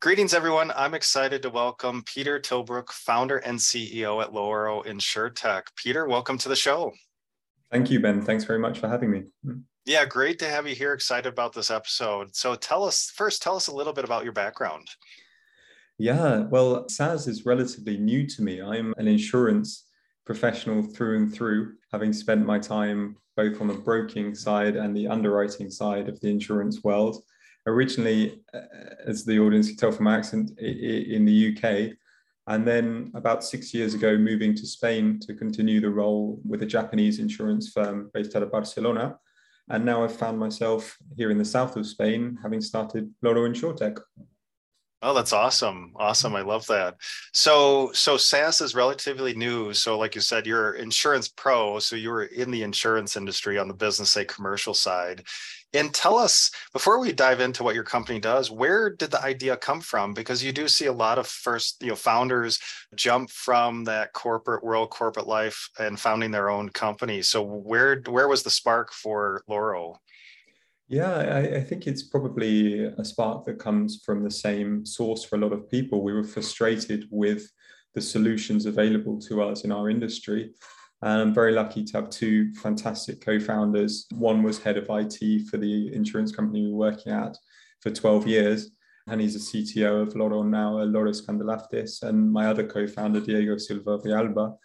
Greetings, everyone. I'm excited to welcome Peter Tilbrook, founder and CEO at Loro InsurTech. Peter, welcome to the show. Thank you, Ben. Thanks very much for having me. Yeah, great to have you here. Excited about this episode. So, tell us first, tell us a little bit about your background. Yeah, well, SaaS is relatively new to me. I'm an insurance professional through and through, having spent my time both on the broking side and the underwriting side of the insurance world originally, uh, as the audience can tell from my accent, in the UK. And then about six years ago, moving to Spain to continue the role with a Japanese insurance firm based out of Barcelona. And now I've found myself here in the south of Spain, having started Loro InsurTech. Oh, that's awesome. Awesome. I love that. So, so SaaS is relatively new. So, like you said, you're insurance pro. So you were in the insurance industry on the business, say commercial side. And tell us, before we dive into what your company does, where did the idea come from? Because you do see a lot of first, you know, founders jump from that corporate world, corporate life and founding their own company. So where where was the spark for Loro? Yeah, I, I, think it's probably a spark that comes from the same source for a lot of people. We were frustrated with the solutions available to us in our industry. And I'm very lucky to have two fantastic co founders. One was head of IT for the insurance company we were working at for 12 years. And he's a CTO of Loro now, uh, Loris Candelaftis. And my other co founder, Diego Silva Villalba,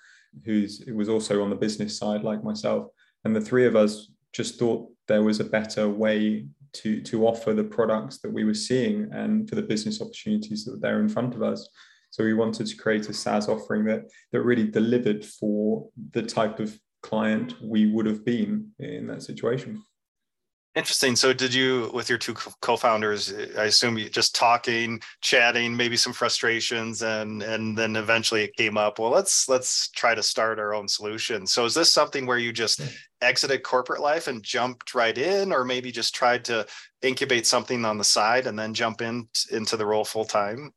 who's was also on the business side, like myself. And the three of us just thought there was a better way to, to offer the products that we were seeing and for the business opportunities that were there in front of us. So we wanted to create a SaaS offering that, that really delivered for the type of client we would have been in that situation. Interesting. So, did you, with your two co-founders, I assume you just talking, chatting, maybe some frustrations, and and then eventually it came up. Well, let's let's try to start our own solution. So, is this something where you just exited corporate life and jumped right in, or maybe just tried to incubate something on the side and then jump in into the role full time?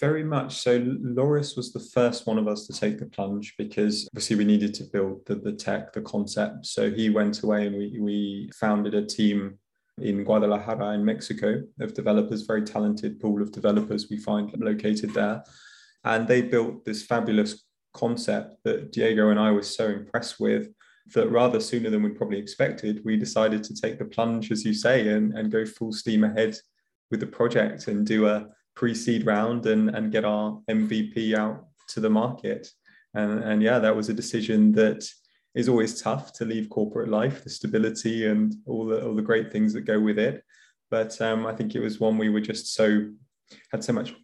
Very much. So Loris was the first one of us to take the plunge because obviously we needed to build the, the tech, the concept. So he went away and we, we founded a team in Guadalajara in Mexico of developers, very talented pool of developers we find located there. And they built this fabulous concept that Diego and I were so impressed with that rather sooner than we probably expected, we decided to take the plunge, as you say, and, and go full steam ahead with the project and do a pre-seed round and, and get our MVP out to the market. And, and yeah, that was a decision that is always tough to leave corporate life, the stability and all the all the great things that go with it. But um, I think it was one we were just so had so much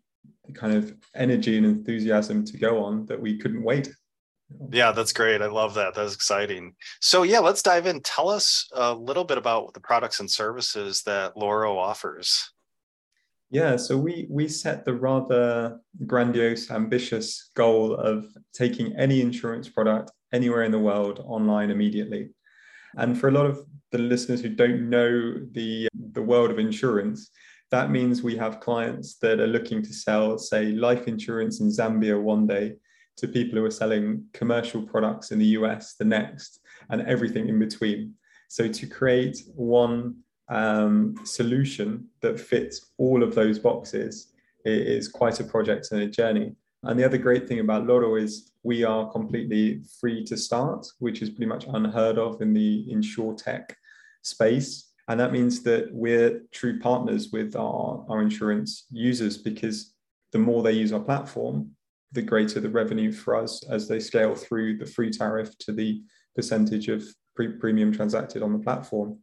kind of energy and enthusiasm to go on that we couldn't wait. Yeah, that's great. I love that. That's exciting. So yeah, let's dive in. Tell us a little bit about the products and services that Loro offers. Yeah, so we we set the rather grandiose, ambitious goal of taking any insurance product anywhere in the world online immediately. And for a lot of the listeners who don't know the the world of insurance, that means we have clients that are looking to sell, say, life insurance in Zambia one day to people who are selling commercial products in the US the next, and everything in between. So to create one um, solution that fits all of those boxes is quite a project and a journey. And the other great thing about Loro is we are completely free to start, which is pretty much unheard of in the insure tech space. And that means that we're true partners with our, our insurance users because the more they use our platform, the greater the revenue for us as they scale through the free tariff to the percentage of pre- premium transacted on the platform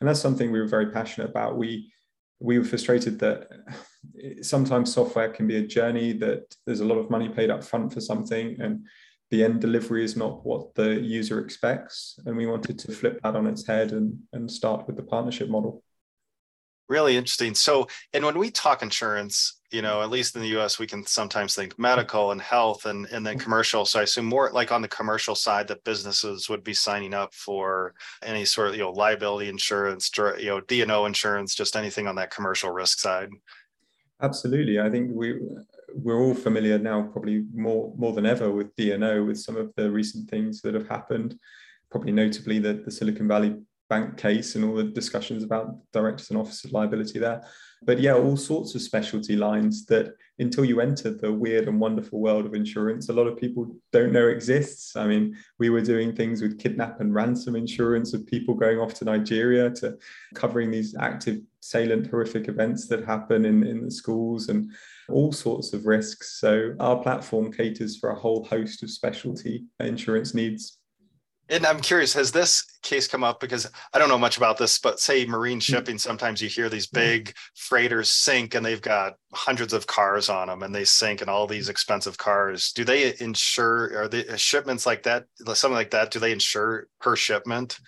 and that's something we were very passionate about. We we were frustrated that sometimes software can be a journey that there's a lot of money paid up front for something and the end delivery is not what the user expects. And we wanted to flip that on its head and, and start with the partnership model. Really interesting. So and when we talk insurance you know, at least in the US, we can sometimes think medical and health and, and then commercial. So I assume more like on the commercial side that businesses would be signing up for any sort of, you know, liability insurance, you know, D&O insurance, just anything on that commercial risk side. Absolutely. I think we, we're all familiar now, probably more, more than ever with D&O, with some of the recent things that have happened, probably notably that the Silicon Valley bank case and all the discussions about directors and officers liability there. But yeah, all sorts of specialty lines that until you enter the weird and wonderful world of insurance, a lot of people don't know exists. I mean, we were doing things with kidnap and ransom insurance of people going off to Nigeria to covering these active assailant, horrific events that happen in, in the schools and all sorts of risks. So our platform caters for a whole host of specialty insurance needs and I'm curious, has this case come up? Because I don't know much about this, but say marine hmm. shipping, sometimes you hear these big freighters sink and they've got hundreds of cars on them and they sink and all these expensive cars. Do they insure, are the shipments like that, something like that, do they insure per shipment?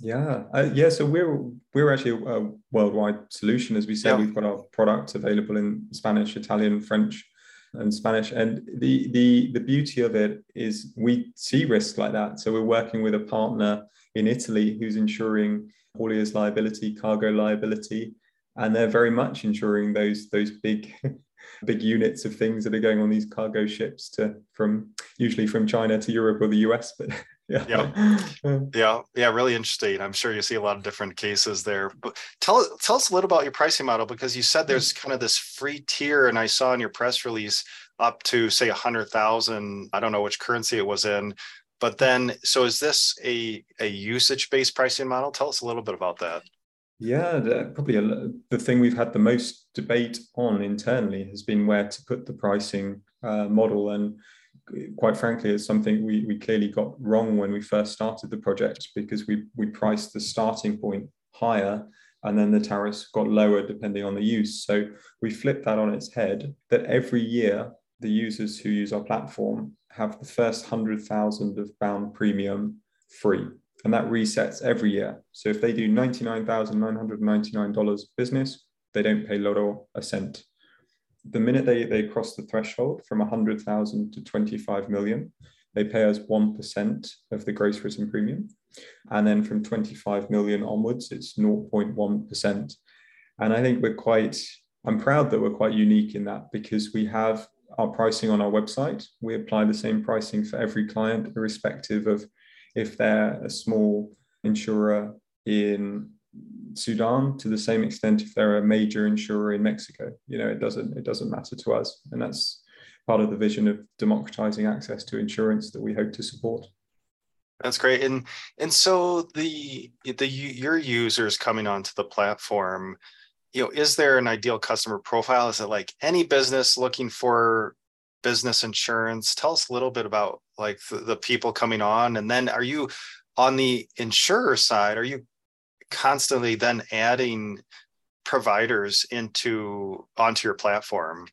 Yeah, uh, yeah. So we're we're actually a worldwide solution, as we said. Yeah. We've got our product available in Spanish, Italian, French, and Spanish. And the the the beauty of it is we see risk like that. So we're working with a partner in Italy who's insuring haulier's liability, cargo liability, and they're very much insuring those those big big units of things that are going on these cargo ships to from usually from China to Europe or the US, but yeah. yeah. Yeah. Yeah really interesting. I'm sure you see a lot of different cases there. But tell tell us a little about your pricing model because you said there's kind of this free tier and i saw in your press release up to say a hundred thousand. I don't know which currency it was in. But then so is this a a usage based pricing model? Tell us a little bit about that. Yeah, probably a, the thing we've had the most debate on internally has been where to put the pricing uh, model. And quite frankly, it's something we, we clearly got wrong when we first started the project because we, we priced the starting point higher and then the tariffs got lower depending on the use. So we flipped that on its head that every year the users who use our platform have the first 100,000 of bound premium free and that resets every year. So if they do $99,999 business, they don't pay Loro a cent. The minute they, they cross the threshold from 100,000 to 25 million, they pay us 1% of the gross written premium. And then from 25 million onwards, it's 0.1%. And I think we're quite, I'm proud that we're quite unique in that because we have our pricing on our website. We apply the same pricing for every client, irrespective of if they're a small insurer in Sudan to the same extent if they're a major insurer in Mexico. You know, it doesn't it doesn't matter to us, and that's part of the vision of democratizing access to insurance that we hope to support. That's great, and and so the the your users coming onto the platform, you know, is there an ideal customer profile? Is it like any business looking for business insurance? Tell us a little bit about like the, the people coming on, and then are you on the insurer side? Are you constantly then adding providers into onto your platform?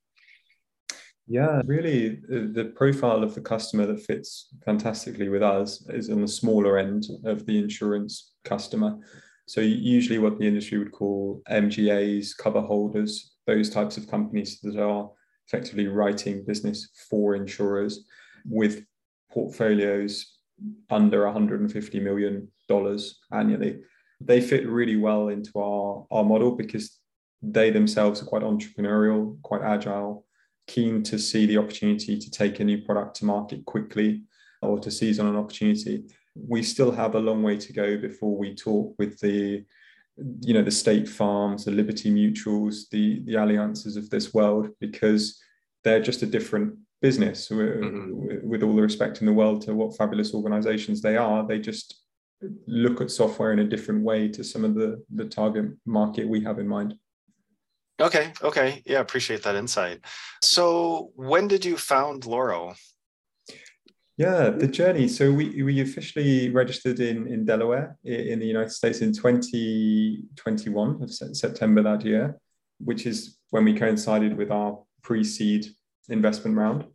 Yeah, really, the profile of the customer that fits fantastically with us is on the smaller end of the insurance customer. So, usually, what the industry would call MGAs, cover holders, those types of companies that are effectively writing business for insurers with portfolios under $150 million annually. They fit really well into our, our model because they themselves are quite entrepreneurial, quite agile, keen to see the opportunity to take a new product to market quickly or to seize on an opportunity. We still have a long way to go before we talk with the you know the state farms the liberty mutuals the the Allianzes of this world because they're just a different business mm-hmm. with all the respect in the world to what fabulous organizations they are they just look at software in a different way to some of the the target market we have in mind. Okay okay. Yeah appreciate that insight. So when did you found Loro yeah, the journey. So we, we officially registered in, in Delaware in the United States in 2021 of September that year, which is when we coincided with our pre-seed investment round.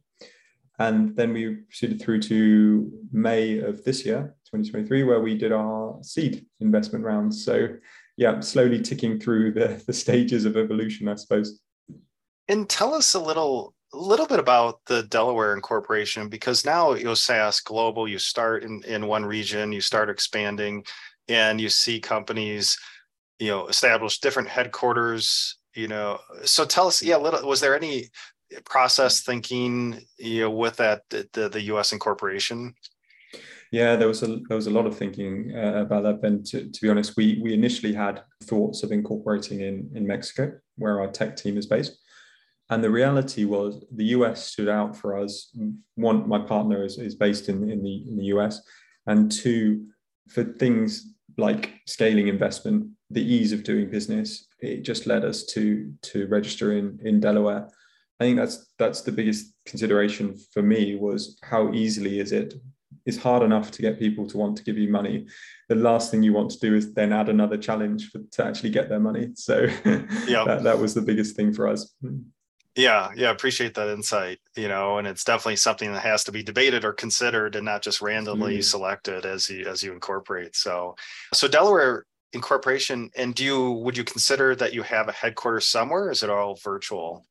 And then we proceeded through to May of this year, 2023, where we did our seed investment round. So yeah, slowly ticking through the, the stages of evolution, I suppose. And tell us a little a little bit about the Delaware incorporation because now you know SaaS global, you start in, in one region, you start expanding, and you see companies, you know, establish different headquarters. You know, so tell us, yeah, little was there any process thinking, you know, with that the the, the U.S. incorporation? Yeah, there was a there was a lot of thinking uh, about that. Ben, to, to be honest, we we initially had thoughts of incorporating in in Mexico, where our tech team is based, and the reality was the US stood out for us. One, my partner is, is based in in the in the US, and two, for things like scaling investment, the ease of doing business, it just led us to to register in in Delaware. I think that's that's the biggest consideration for me was how easily is it it's hard enough to get people to want to give you money. The last thing you want to do is then add another challenge for, to actually get their money. So yeah, that, that was the biggest thing for us. Yeah, yeah, appreciate that insight. You know, and it's definitely something that has to be debated or considered, and not just randomly mm. selected as you as you incorporate. So, so Delaware incorporation, and do you would you consider that you have a headquarters somewhere? is it all virtual?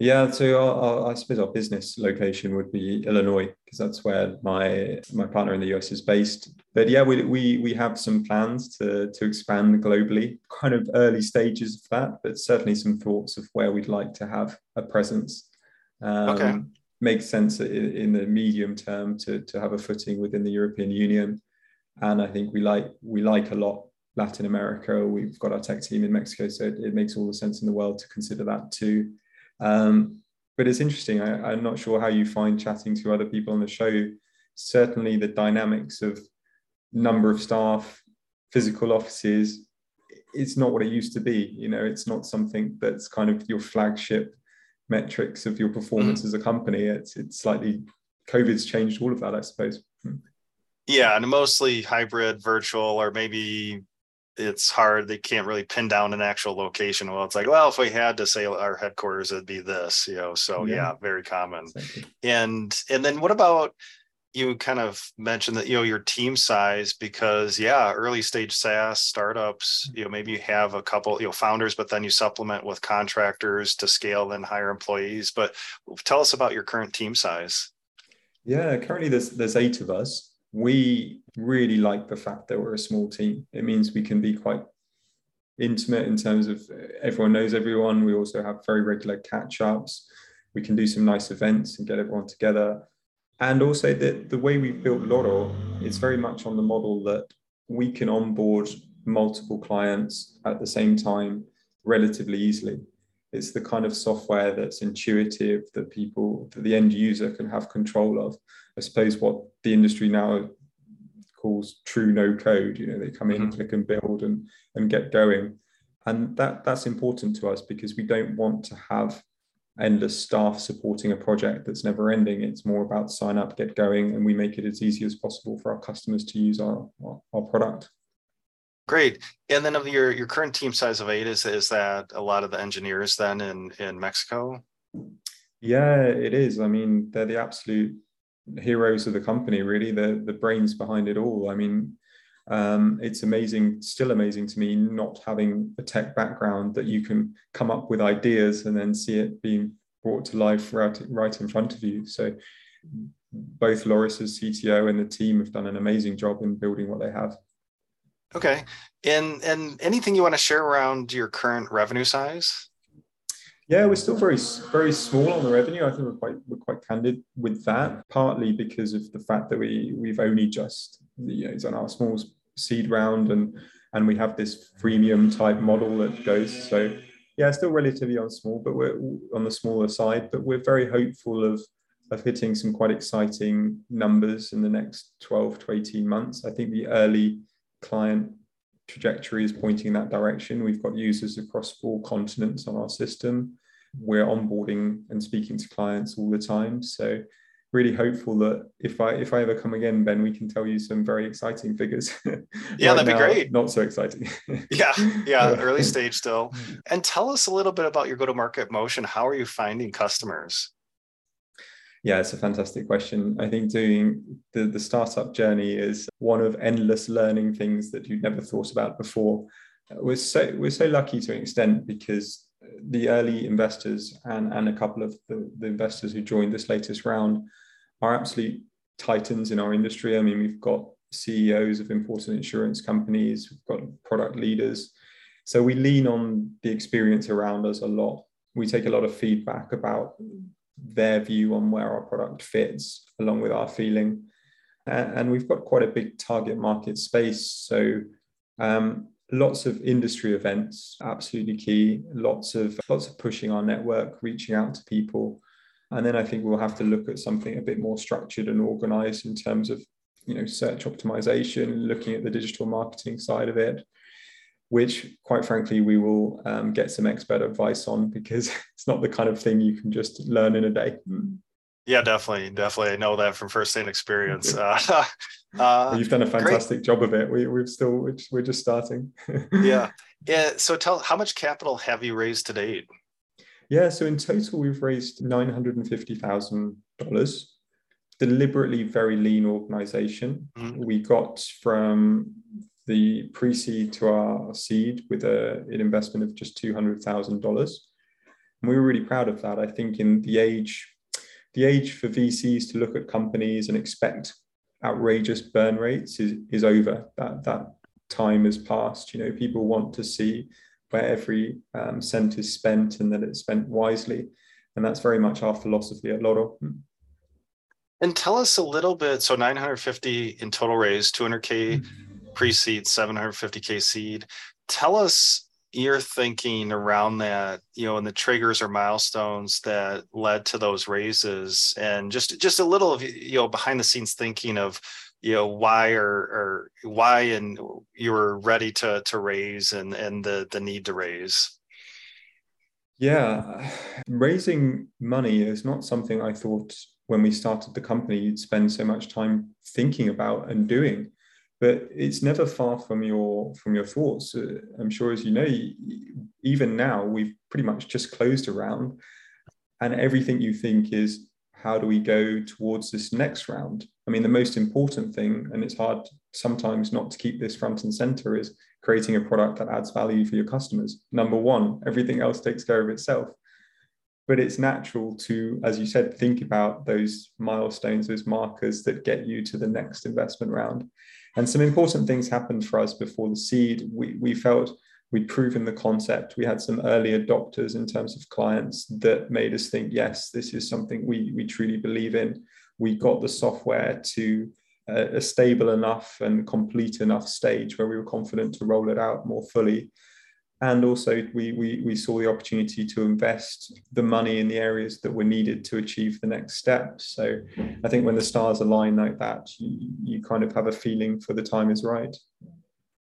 Yeah, so our, our, I suppose our business location would be Illinois because that's where my my partner in the US is based. But yeah, we we we have some plans to to expand globally. Kind of early stages of that, but certainly some thoughts of where we'd like to have a presence. Um, okay. Makes sense in, in the medium term to to have a footing within the European Union, and I think we like we like a lot Latin America. We've got our tech team in Mexico, so it, it makes all the sense in the world to consider that too. Um, but it's interesting. I, I'm not sure how you find chatting to other people on the show. Certainly, the dynamics of number of staff, physical offices, it's not what it used to be. You know, it's not something that's kind of your flagship metrics of your performance mm. as a company. It's it's slightly COVID's changed all of that, I suppose. Hmm. Yeah, and mostly hybrid, virtual, or maybe it's hard. They can't really pin down an actual location. Well, it's like, well, if we had to say our headquarters, it'd be this, you know. So yeah, yeah very common. Exactly. And and then what about you kind of mentioned that you know your team size because yeah early stage saas startups mm-hmm. you know maybe you have a couple you know founders but then you supplement with contractors to scale and hire employees but tell us about your current team size yeah currently there's there's eight of us we really like the fact that we're a small team. It means we can be quite intimate in terms of uh, everyone knows everyone. We also have very regular catch ups. We can do some nice events and get everyone together. And also, the, the way we've built Loro is very much on the model that we can onboard multiple clients at the same time relatively easily. It's the kind of software that's intuitive that people, that the end user can have control of. I suppose what the industry now calls true no code. You know, they come in, mm-hmm. click and build and, and get going. And that, that's important to us because we don't want to have endless staff supporting a project that's never ending. It's more about sign up, get going, and we make it as easy as possible for our customers to use our, our, our product. Great. And then of your your current team size of eight, is is that a lot of the engineers then in in Mexico? Yeah, it is. I mean, they're the absolute heroes of the company, really. The the brains behind it all. I mean, um, it's amazing, still amazing to me, not having a tech background that you can come up with ideas and then see it being brought to life right, right in front of you. So both Loris as CTO and the team have done an amazing job in building what they have. Okay. And and anything you want to share around your current revenue size? Yeah, we're still very very small on the revenue. I think we're quite we're quite candid with that. Partly because of the fact that we we've only just you know done our small seed round and and we have this freemium type model that goes. So yeah, still relatively on small, but we're on the smaller side. But we're very hopeful of of hitting some quite exciting numbers in the next 12 to 18 months. I think the early client trajectory is pointing in that direction. We've got users across four continents on our system. We're onboarding and speaking to clients all the time. So really hopeful that if I if I ever come again, Ben, we can tell you some very exciting figures. Yeah, right that'd now, be great. Not so exciting. yeah, yeah, early stage still. And tell us a little bit about your go-to-market motion. How are you finding customers? Yeah, it's a fantastic question. I think doing the, the startup journey is one of endless learning things that you'd never thought about before. Uh, we're so we're so lucky to an extent because uh, the early investors and, and a couple of the, the investors who joined this latest round are absolute titans in our industry. I mean, we've got CEOs of important insurance companies, we've got product leaders. So we lean on the experience around us a lot. We take a lot of feedback about their view on where our product fits along with our feeling and we've got quite a big target market space. So um, lots of industry events, absolutely key. Lots of lots of pushing our network, reaching out to people, and then I think we'll have to look at something a bit more structured and organized in terms of you know search optimization, looking at the digital marketing side of it, which quite frankly we will um, get some expert advice on because it's not the kind of thing you can just learn in a day. Yeah, definitely, definitely. I know that from firsthand experience. Uh, uh, you've done a fantastic great. job of it. We, we've still we're just starting. yeah, yeah. So tell how much capital have you raised to date? Yeah, so in total we've raised nine hundred and fifty thousand dollars. Deliberately very lean organization. Mm-hmm. We got from the pre-seed to our seed with a, an investment of just two hundred thousand dollars. And we were really proud of that. I think in the age the age for VCs to look at companies and expect outrageous burn rates is, is over. That that time has passed. You know, people want to see where every um, cent is spent and that it's spent wisely, and that's very much our philosophy at Loro. And tell us a little bit. So 950 in total raise, 200k mm-hmm. Pre-seed, 750k seed. Tell us your thinking around that you know and the triggers or milestones that led to those raises and just just a little of you know behind the scenes thinking of you know why or or why and you were ready to to raise and and the the need to raise yeah raising money is not something i thought when we started the company you'd spend so much time thinking about and doing but it's never far from your from your thoughts. Uh, i'm sure as you know even now we've pretty much just closed around and everything you think is how do we go towards this next round? I mean the most important thing and it's hard sometimes not to keep this front and center is creating a product that adds value for your customers. Number one everything else takes care of itself. But it's natural to as you said think about those milestones those markers that get you to the next investment round and some important things happened for us before the seed. We, we felt we'd proven the concept. We had some early adopters in terms of clients that made us think, yes, this is something we, we truly believe in. We got the software to a, a stable enough and complete enough stage where we were confident to roll it out more fully and also we, we, we saw the opportunity to invest the money in the areas that were needed to achieve the next step. So i think when the stars align like that you, you kind of have a feeling for the time is right.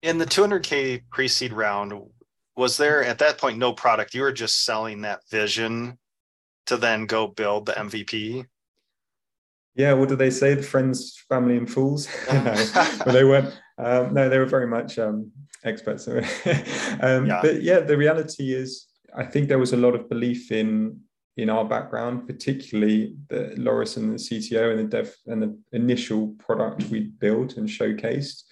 In the 200k pre-seed round was there at that point no product? You were just selling that vision to then go build the mvp yeah what do they say? The friends family and fools? No, but they weren't um, no they were very much um, experts. um, yeah. But yeah, the reality is, I think there was a lot of belief in in our background, particularly the Loris and the CTO and the dev and the initial product we built and showcased,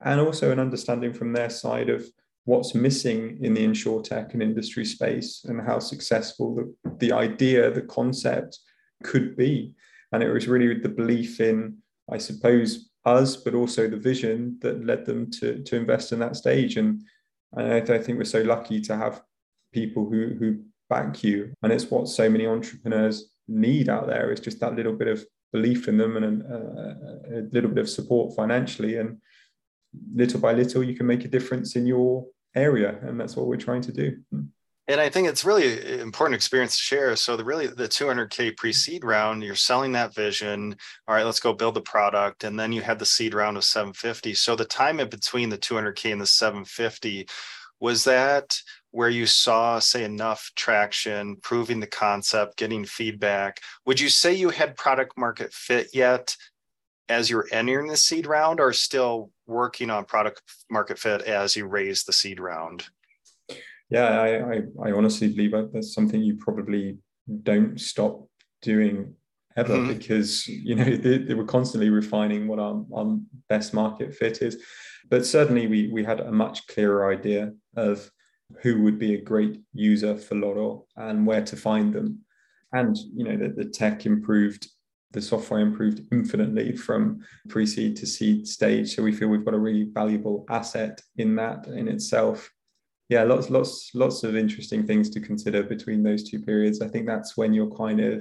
and also an understanding from their side of what's missing in the insure tech and industry space and how successful the, the idea, the concept could be. And it was really the belief in, I suppose, us, but also the vision that led them to to invest in that stage. And, and I, think we're so lucky to have people who who back you, and it's what so many entrepreneurs need out there is just that little bit of belief in them and uh, a, a little bit of support financially, and little by little you can make a difference in your area, and that's what we're trying to do and I think it's really uh, important experience to share. So the really the 200k pre-seed round, you're selling that vision. All right, let's go build the product, and then you had the seed round of 750. So the time in between the 200k and the 750 was that where you saw say enough traction proving the concept getting feedback would you say you had product market fit yet as you're entering the seed round or still working on product market fit as you raise the seed round yeah, I, I, I honestly believe that's something you probably don't stop doing ever mm-hmm. because you know they, they, were constantly refining what our, our best market fit is. But certainly we we had a much clearer idea of who would be a great user for Loro and where to find them. And you know the, the tech improved the software improved infinitely from pre-seed to seed stage. So we feel we've got a really valuable asset in that in itself yeah, lots, lots, lots of interesting things to consider between those two periods. I think that's when you're kind of,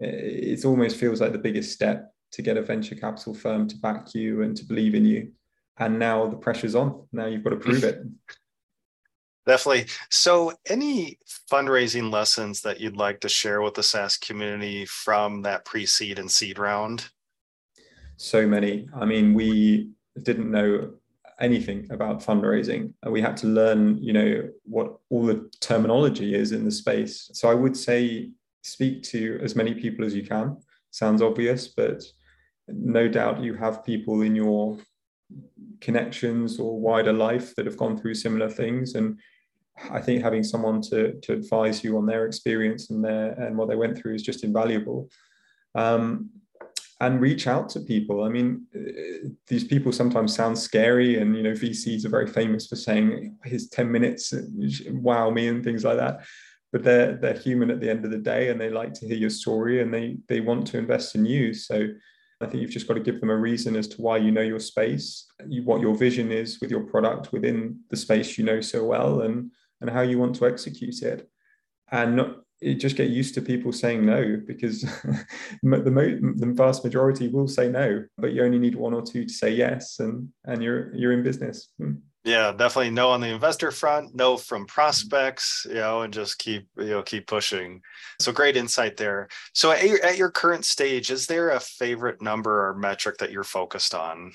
eh, it almost feels like the biggest step to get a venture capital firm to back you and to believe in you. And now the pressure's on. Now you've got to prove it. Definitely. So, any fundraising lessons that you'd like to share with the SaaS community from that pre seed and seed round? So many. I mean, we didn't know anything about fundraising. We had to learn, you know, what all the terminology is in the space. So, I would say speak to as many people as you can. Sounds obvious, but no doubt you have people in your connections or wider life that have gone through similar things and I think having someone to to advise you on their experience and their and what they went through is just invaluable. Um, and reach out to people. I mean, uh, these people sometimes sound scary, and you know, VCs are very famous for saying, "Here's ten minutes, uh, wow me," and things like that. But they're they're human at the end of the day, and they like to hear your story, and they they want to invest in you. So I think you've just got to give them a reason as to why you know your space, what your vision is with your product within the space you know so well, and and how you want to execute it and not you just get used to people saying no because the, the vast majority will say no but you only need one or two to say yes and and you're you're in business hmm. yeah definitely no on the investor front no from prospects you know and just keep you know keep pushing so great insight there so at your, at your current stage is there a favorite number or metric that you're focused on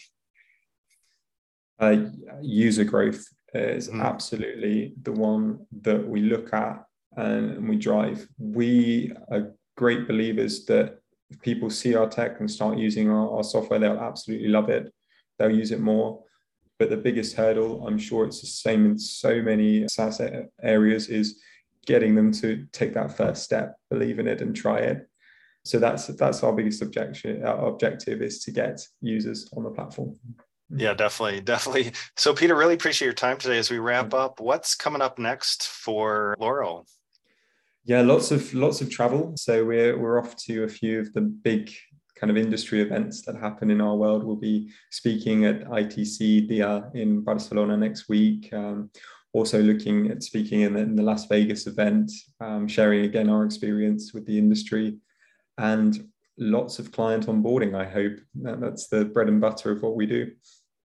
uh, user growth is mm. absolutely the one that we look at and we drive. We are great believers that if people see our tech and start using our, our software, they'll absolutely love it. They'll use it more. But the biggest hurdle, I'm sure it's the same in so many SaaS areas, is getting them to take that first step, believe in it, and try it. So that's that's our biggest objection. Our objective is to get users on the platform. Yeah, definitely. Definitely. So, Peter, really appreciate your time today as we wrap up. What's coming up next for Loro? Yeah, lots of lots of travel. So we're we're off to a few of the big kind of industry events that happen in our world. We'll be speaking at ITC Dia in Barcelona next week. Um, also looking at speaking in the, in the Las Vegas event, um, sharing again our experience with the industry, and lots of client onboarding. I hope that's the bread and butter of what we do.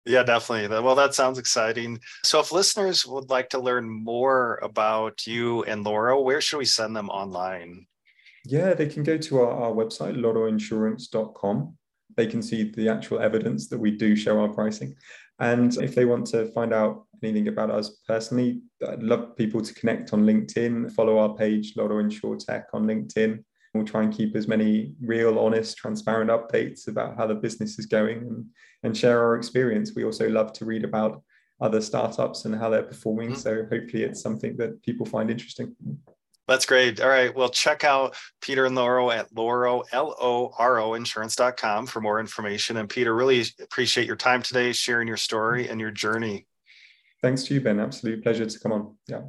Yeah, definitely. Well, that sounds exciting. So, if listeners would like to learn more about you and Loro, where should we send them online? Yeah, they can go to our, our website, loroinsurance.com. They can see the actual evidence that we do show our pricing. And if they want to find out anything about us personally, I'd love people to connect on LinkedIn, follow our page, Loro Insure Tech on LinkedIn. We'll try and keep as many real, honest, transparent updates about how the business is going and, and share our experience. We also love to read about other startups and how they're performing. Mm-hmm. So hopefully it's something that people find interesting. That's great. All right. Well, check out Peter and Loro at Loro, L O R O insurance.com for more information. And Peter, really appreciate your time today, sharing your story and your journey. Thanks to you, Ben. Absolute pleasure to come on. Yeah.